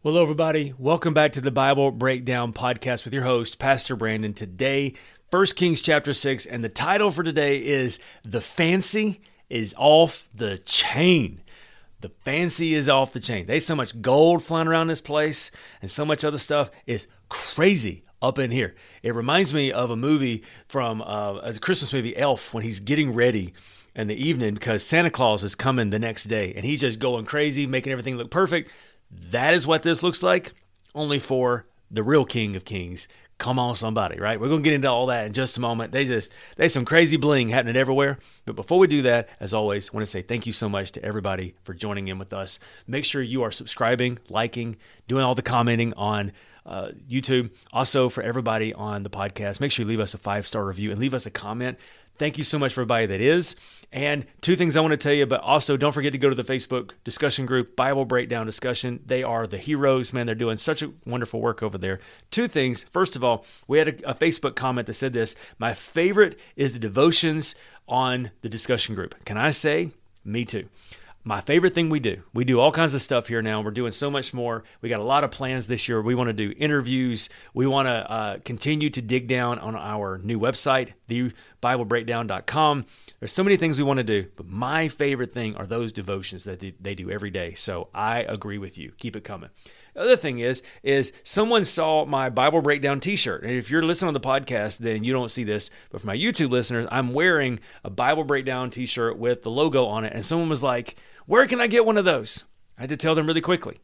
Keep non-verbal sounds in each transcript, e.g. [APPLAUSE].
Well, everybody. Welcome back to the Bible Breakdown Podcast with your host, Pastor Brandon. Today, 1 Kings chapter 6, and the title for today is The Fancy is Off the Chain. The fancy is off the chain. There's so much gold flying around this place, and so much other stuff is crazy up in here. It reminds me of a movie from uh, a Christmas movie, Elf, when he's getting ready in the evening because Santa Claus is coming the next day, and he's just going crazy, making everything look perfect. That is what this looks like, only for the real King of Kings. Come on, somebody, right? We're gonna get into all that in just a moment. They just they some crazy bling happening everywhere. But before we do that, as always, want to say thank you so much to everybody for joining in with us. Make sure you are subscribing, liking, doing all the commenting on uh, YouTube. Also, for everybody on the podcast, make sure you leave us a five star review and leave us a comment. Thank you so much for everybody that is. And two things I want to tell you, but also don't forget to go to the Facebook discussion group, Bible Breakdown Discussion. They are the heroes, man. They're doing such a wonderful work over there. Two things. First of all, we had a, a Facebook comment that said this My favorite is the devotions on the discussion group. Can I say, me too? My favorite thing we do. We do all kinds of stuff here now. We're doing so much more. We got a lot of plans this year. We want to do interviews. We want to uh, continue to dig down on our new website, thebiblebreakdown.com. There's so many things we want to do, but my favorite thing are those devotions that they do every day. So I agree with you. Keep it coming. The other thing is, is someone saw my Bible breakdown T-shirt, and if you're listening on the podcast, then you don't see this. But for my YouTube listeners, I'm wearing a Bible breakdown T-shirt with the logo on it, and someone was like, "Where can I get one of those?" I had to tell them really quickly,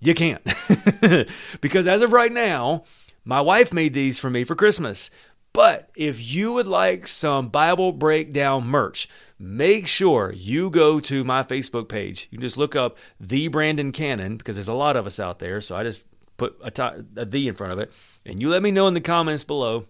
"You can't," [LAUGHS] because as of right now, my wife made these for me for Christmas. But if you would like some Bible breakdown merch, make sure you go to my Facebook page. You can just look up the Brandon Cannon because there's a lot of us out there. So I just put a, t- a the in front of it, and you let me know in the comments below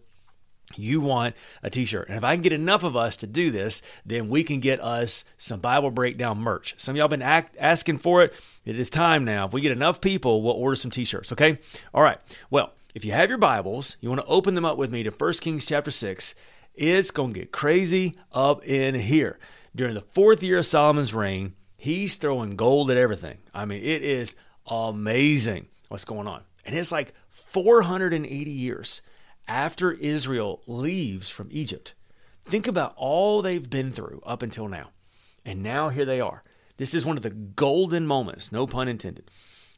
you want a t-shirt and if i can get enough of us to do this then we can get us some bible breakdown merch some of y'all been act, asking for it it is time now if we get enough people we'll order some t-shirts okay all right well if you have your Bibles, you want to open them up with me to 1 Kings chapter 6. It's going to get crazy up in here. During the fourth year of Solomon's reign, he's throwing gold at everything. I mean, it is amazing what's going on. And it's like 480 years after Israel leaves from Egypt. Think about all they've been through up until now. And now here they are. This is one of the golden moments, no pun intended,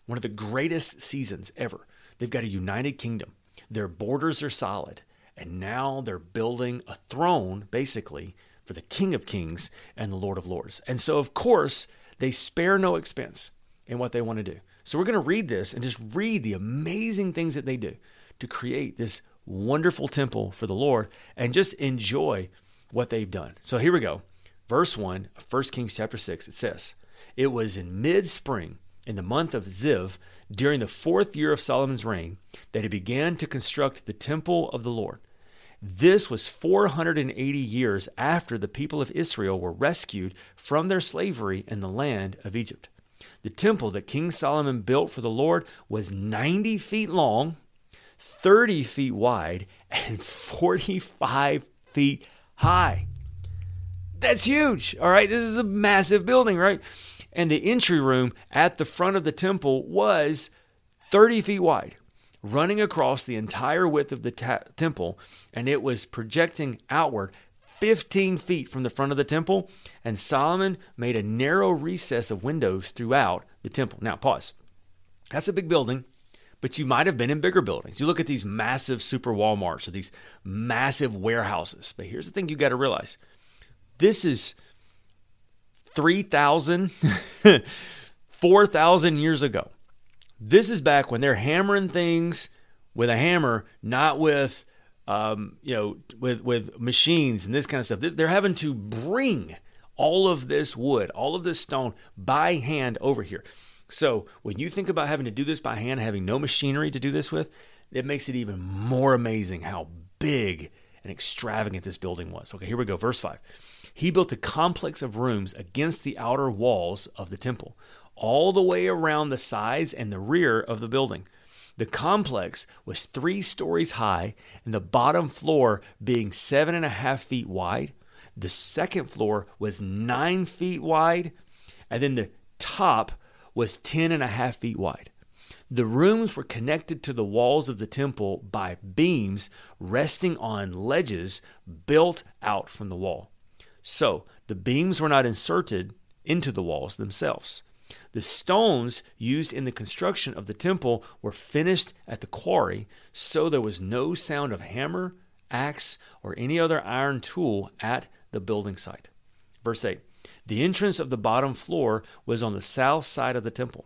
one of the greatest seasons ever They've got a united kingdom. Their borders are solid. And now they're building a throne, basically, for the King of Kings and the Lord of Lords. And so, of course, they spare no expense in what they want to do. So, we're going to read this and just read the amazing things that they do to create this wonderful temple for the Lord and just enjoy what they've done. So, here we go. Verse 1 of 1 Kings chapter 6, it says, It was in mid spring in the month of Ziv, during the fourth year of Solomon's reign, that he began to construct the temple of the Lord. This was 480 years after the people of Israel were rescued from their slavery in the land of Egypt. The temple that King Solomon built for the Lord was 90 feet long, 30 feet wide, and 45 feet high. That's huge. All right. This is a massive building, right? And the entry room at the front of the temple was 30 feet wide, running across the entire width of the ta- temple, and it was projecting outward 15 feet from the front of the temple. And Solomon made a narrow recess of windows throughout the temple. Now, pause. That's a big building but you might have been in bigger buildings. You look at these massive super Walmarts or these massive warehouses. But here's the thing you got to realize this is 3,000, [LAUGHS] 4,000 years ago. This is back when they're hammering things with a hammer, not with, um, you know, with, with machines and this kind of stuff. They're having to bring all of this wood, all of this stone by hand over here. So when you think about having to do this by hand, having no machinery to do this with, it makes it even more amazing how big and extravagant this building was. Okay, here we go. Verse 5. He built a complex of rooms against the outer walls of the temple, all the way around the sides and the rear of the building. The complex was three stories high, and the bottom floor being seven and a half feet wide. The second floor was nine feet wide, and then the top was ten and a half feet wide. The rooms were connected to the walls of the temple by beams resting on ledges built out from the wall. So the beams were not inserted into the walls themselves. The stones used in the construction of the temple were finished at the quarry, so there was no sound of hammer, axe, or any other iron tool at the building site. Verse 8 The entrance of the bottom floor was on the south side of the temple.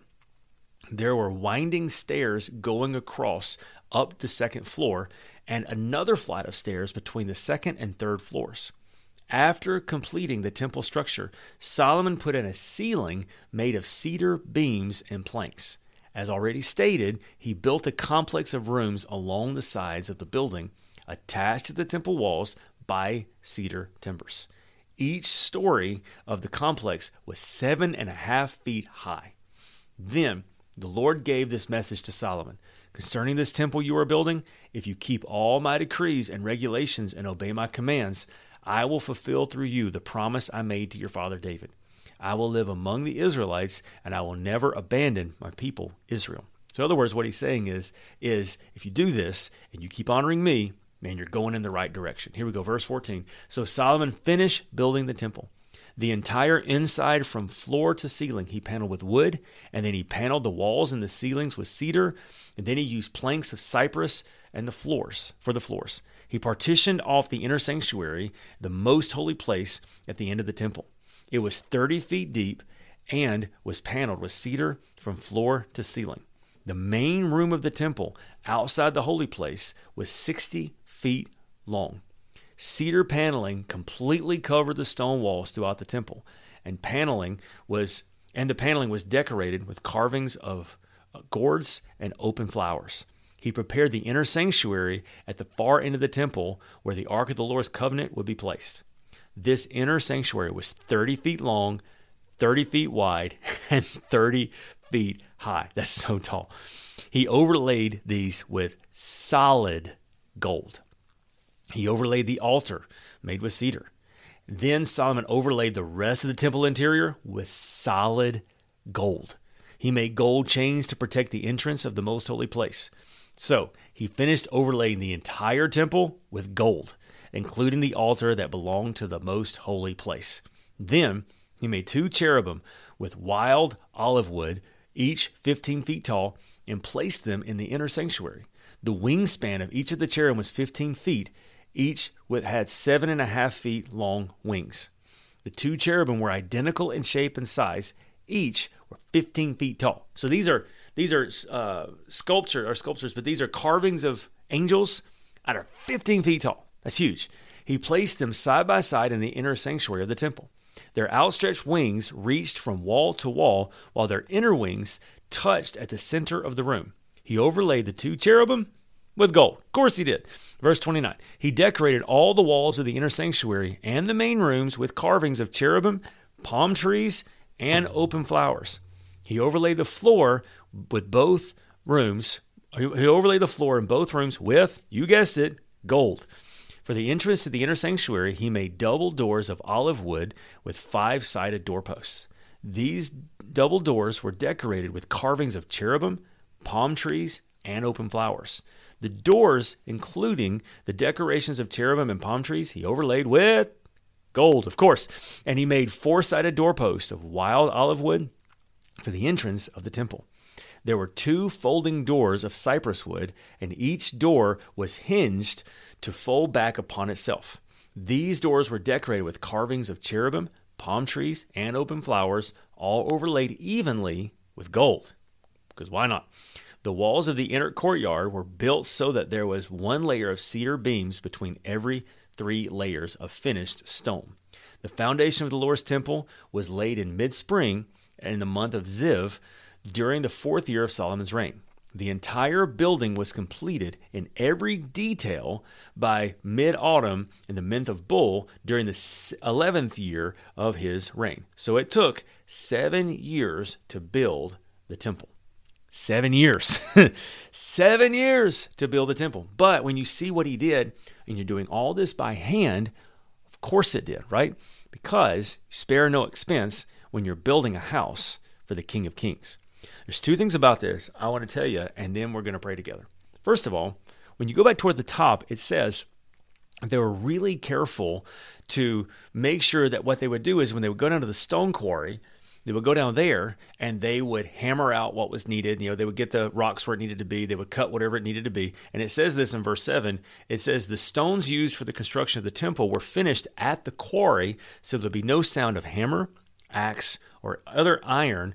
There were winding stairs going across up the second floor, and another flight of stairs between the second and third floors. After completing the temple structure, Solomon put in a ceiling made of cedar beams and planks. As already stated, he built a complex of rooms along the sides of the building, attached to the temple walls by cedar timbers. Each story of the complex was seven and a half feet high. Then the Lord gave this message to Solomon Concerning this temple you are building, if you keep all my decrees and regulations and obey my commands, I will fulfill through you the promise I made to your father David. I will live among the Israelites, and I will never abandon my people, Israel. So, in other words, what he's saying is, is if you do this and you keep honoring me, man, you're going in the right direction. Here we go, verse 14. So Solomon finished building the temple. The entire inside from floor to ceiling he paneled with wood, and then he paneled the walls and the ceilings with cedar, and then he used planks of cypress and the floors for the floors. He partitioned off the inner sanctuary, the most holy place, at the end of the temple. It was 30 feet deep and was paneled with cedar from floor to ceiling. The main room of the temple, outside the holy place, was 60 feet long. Cedar paneling completely covered the stone walls throughout the temple, and paneling was and the paneling was decorated with carvings of uh, gourds and open flowers. He prepared the inner sanctuary at the far end of the temple where the Ark of the Lord's covenant would be placed. This inner sanctuary was 30 feet long, 30 feet wide, [LAUGHS] and 30 feet high. That's so tall. He overlaid these with solid gold. He overlaid the altar made with cedar. Then Solomon overlaid the rest of the temple interior with solid gold. He made gold chains to protect the entrance of the most holy place. So he finished overlaying the entire temple with gold, including the altar that belonged to the most holy place. Then he made two cherubim with wild olive wood, each 15 feet tall, and placed them in the inner sanctuary. The wingspan of each of the cherubim was 15 feet, each with had seven and a half feet long wings. The two cherubim were identical in shape and size, each were 15 feet tall. So these are these are uh, sculpture or sculptures, but these are carvings of angels that are 15 feet tall. That's huge. He placed them side by side in the inner sanctuary of the temple. Their outstretched wings reached from wall to wall, while their inner wings touched at the center of the room. He overlaid the two cherubim with gold. Of course, he did. Verse 29 He decorated all the walls of the inner sanctuary and the main rooms with carvings of cherubim, palm trees, and open flowers. He overlaid the floor with both rooms. He overlaid the floor in both rooms with, you guessed it, gold. For the entrance to the inner sanctuary, he made double doors of olive wood with five sided doorposts. These double doors were decorated with carvings of cherubim, palm trees, and open flowers. The doors, including the decorations of cherubim and palm trees, he overlaid with gold, of course. And he made four sided doorposts of wild olive wood for the entrance of the temple. There were two folding doors of cypress wood, and each door was hinged to fold back upon itself. These doors were decorated with carvings of cherubim, palm trees, and open flowers, all overlaid evenly with gold. Because why not? The walls of the inner courtyard were built so that there was one layer of cedar beams between every three layers of finished stone. The foundation of the Lord's temple was laid in mid spring in the month of Ziv during the fourth year of Solomon's reign. The entire building was completed in every detail by mid autumn in the month of Bul during the 11th year of his reign. So it took seven years to build the temple. Seven years. [LAUGHS] Seven years to build the temple. But when you see what he did, and you're doing all this by hand, of course it did, right? Because spare no expense when you're building a house for the King of Kings. There's two things about this I want to tell you, and then we're going to pray together. First of all, when you go back toward the top, it says they were really careful to make sure that what they would do is when they would go down to the stone quarry, they would go down there and they would hammer out what was needed. You know, they would get the rocks where it needed to be. They would cut whatever it needed to be. And it says this in verse 7 it says, The stones used for the construction of the temple were finished at the quarry, so there'd be no sound of hammer, axe, or other iron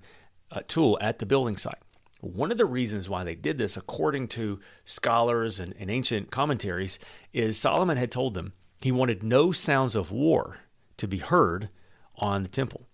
uh, tool at the building site. One of the reasons why they did this, according to scholars and, and ancient commentaries, is Solomon had told them he wanted no sounds of war to be heard on the temple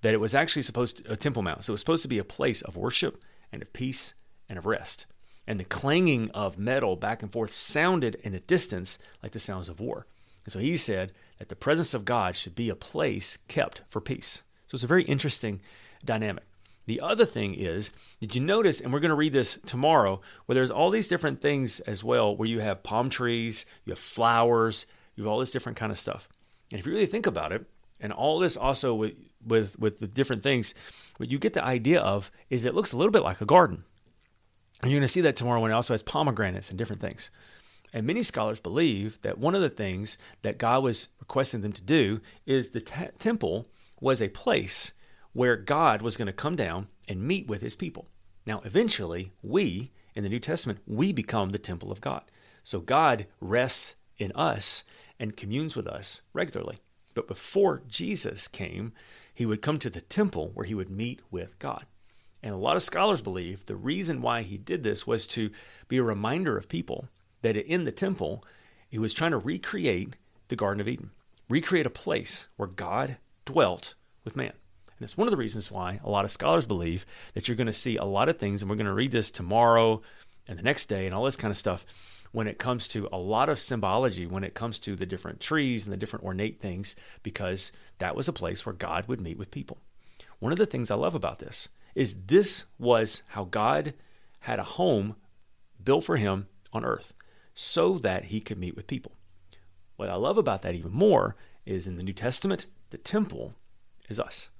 that it was actually supposed to, a temple mount. So it was supposed to be a place of worship and of peace and of rest. And the clanging of metal back and forth sounded in a distance like the sounds of war. And so he said that the presence of God should be a place kept for peace. So it's a very interesting dynamic. The other thing is, did you notice, and we're going to read this tomorrow, where there's all these different things as well, where you have palm trees, you have flowers, you have all this different kind of stuff. And if you really think about it, and all this also with with with the different things, what you get the idea of is it looks a little bit like a garden. And you're going to see that tomorrow when it also has pomegranates and different things. And many scholars believe that one of the things that God was requesting them to do is the t- temple was a place where God was going to come down and meet with his people. Now, eventually, we in the New Testament, we become the temple of God. So God rests in us and communes with us regularly. But before Jesus came, he would come to the temple where he would meet with God. And a lot of scholars believe the reason why he did this was to be a reminder of people that in the temple, he was trying to recreate the Garden of Eden, recreate a place where God dwelt with man. And it's one of the reasons why a lot of scholars believe that you're going to see a lot of things, and we're going to read this tomorrow and the next day and all this kind of stuff when it comes to a lot of symbology, when it comes to the different trees and the different ornate things, because that was a place where God would meet with people. One of the things I love about this is this was how God had a home built for him on earth so that he could meet with people. What I love about that even more is in the New Testament, the temple is us.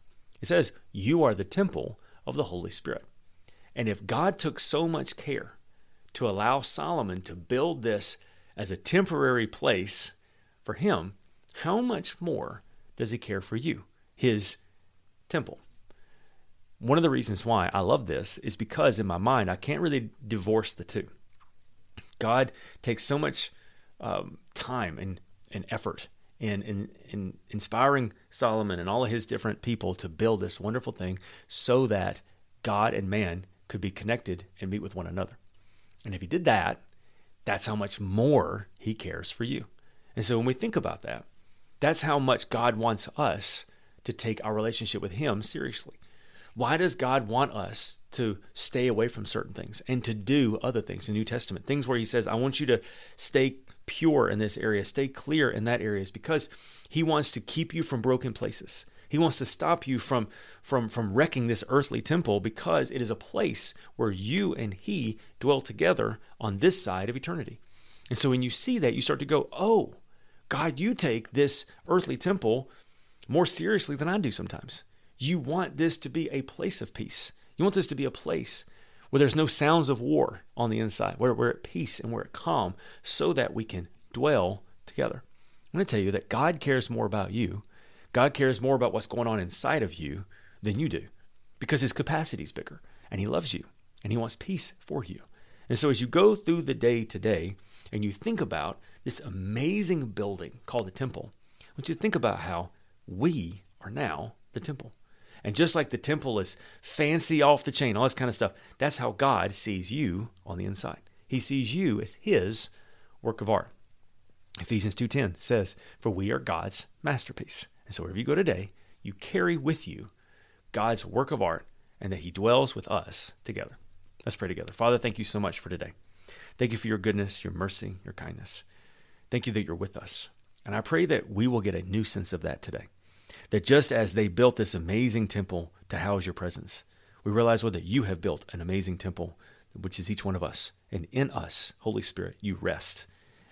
It says, You are the temple of the Holy Spirit. And if God took so much care to allow Solomon to build this as a temporary place for him, how much more does he care for you, his temple? One of the reasons why I love this is because in my mind, I can't really divorce the two. God takes so much um, time and, and effort in inspiring Solomon and all of his different people to build this wonderful thing so that God and man could be connected and meet with one another. And if he did that, that's how much more he cares for you. And so when we think about that, that's how much God wants us to take our relationship with him seriously. Why does God want us to stay away from certain things and to do other things in the New Testament? Things where he says, I want you to stay pure in this area, stay clear in that area, is because he wants to keep you from broken places. He wants to stop you from, from, from wrecking this earthly temple because it is a place where you and He dwell together on this side of eternity. And so when you see that, you start to go, oh, God, you take this earthly temple more seriously than I do sometimes. You want this to be a place of peace. You want this to be a place where there's no sounds of war on the inside, where we're at peace and we're at calm, so that we can dwell together. I'm going to tell you that God cares more about you God cares more about what's going on inside of you than you do because his capacity is bigger and he loves you and he wants peace for you. And so as you go through the day today and you think about this amazing building called the temple, I want you to think about how we are now the temple. And just like the temple is fancy off the chain, all this kind of stuff, that's how God sees you on the inside. He sees you as his work of art. Ephesians 2:10 says, "For we are God's masterpiece." And so wherever you go today, you carry with you God's work of art and that He dwells with us together. Let's pray together. Father, thank you so much for today. Thank you for your goodness, your mercy, your kindness. Thank you that you're with us. And I pray that we will get a new sense of that today. That just as they built this amazing temple to house your presence, we realize, Lord, that you have built an amazing temple, which is each one of us. And in us, Holy Spirit, you rest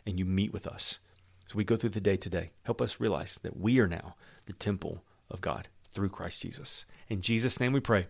and you meet with us. So we go through the day today. Help us realize that we are now the temple of God through Christ Jesus. In Jesus' name we pray.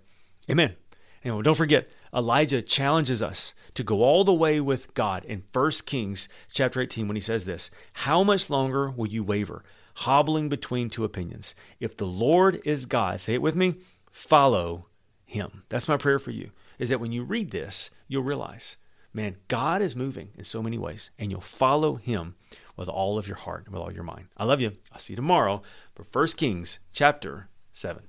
Amen. And don't forget, Elijah challenges us to go all the way with God in 1 Kings chapter 18 when he says this How much longer will you waver, hobbling between two opinions? If the Lord is God, say it with me, follow him. That's my prayer for you, is that when you read this, you'll realize, man, God is moving in so many ways, and you'll follow him with all of your heart and with all your mind. I love you. I'll see you tomorrow for 1 Kings chapter 7.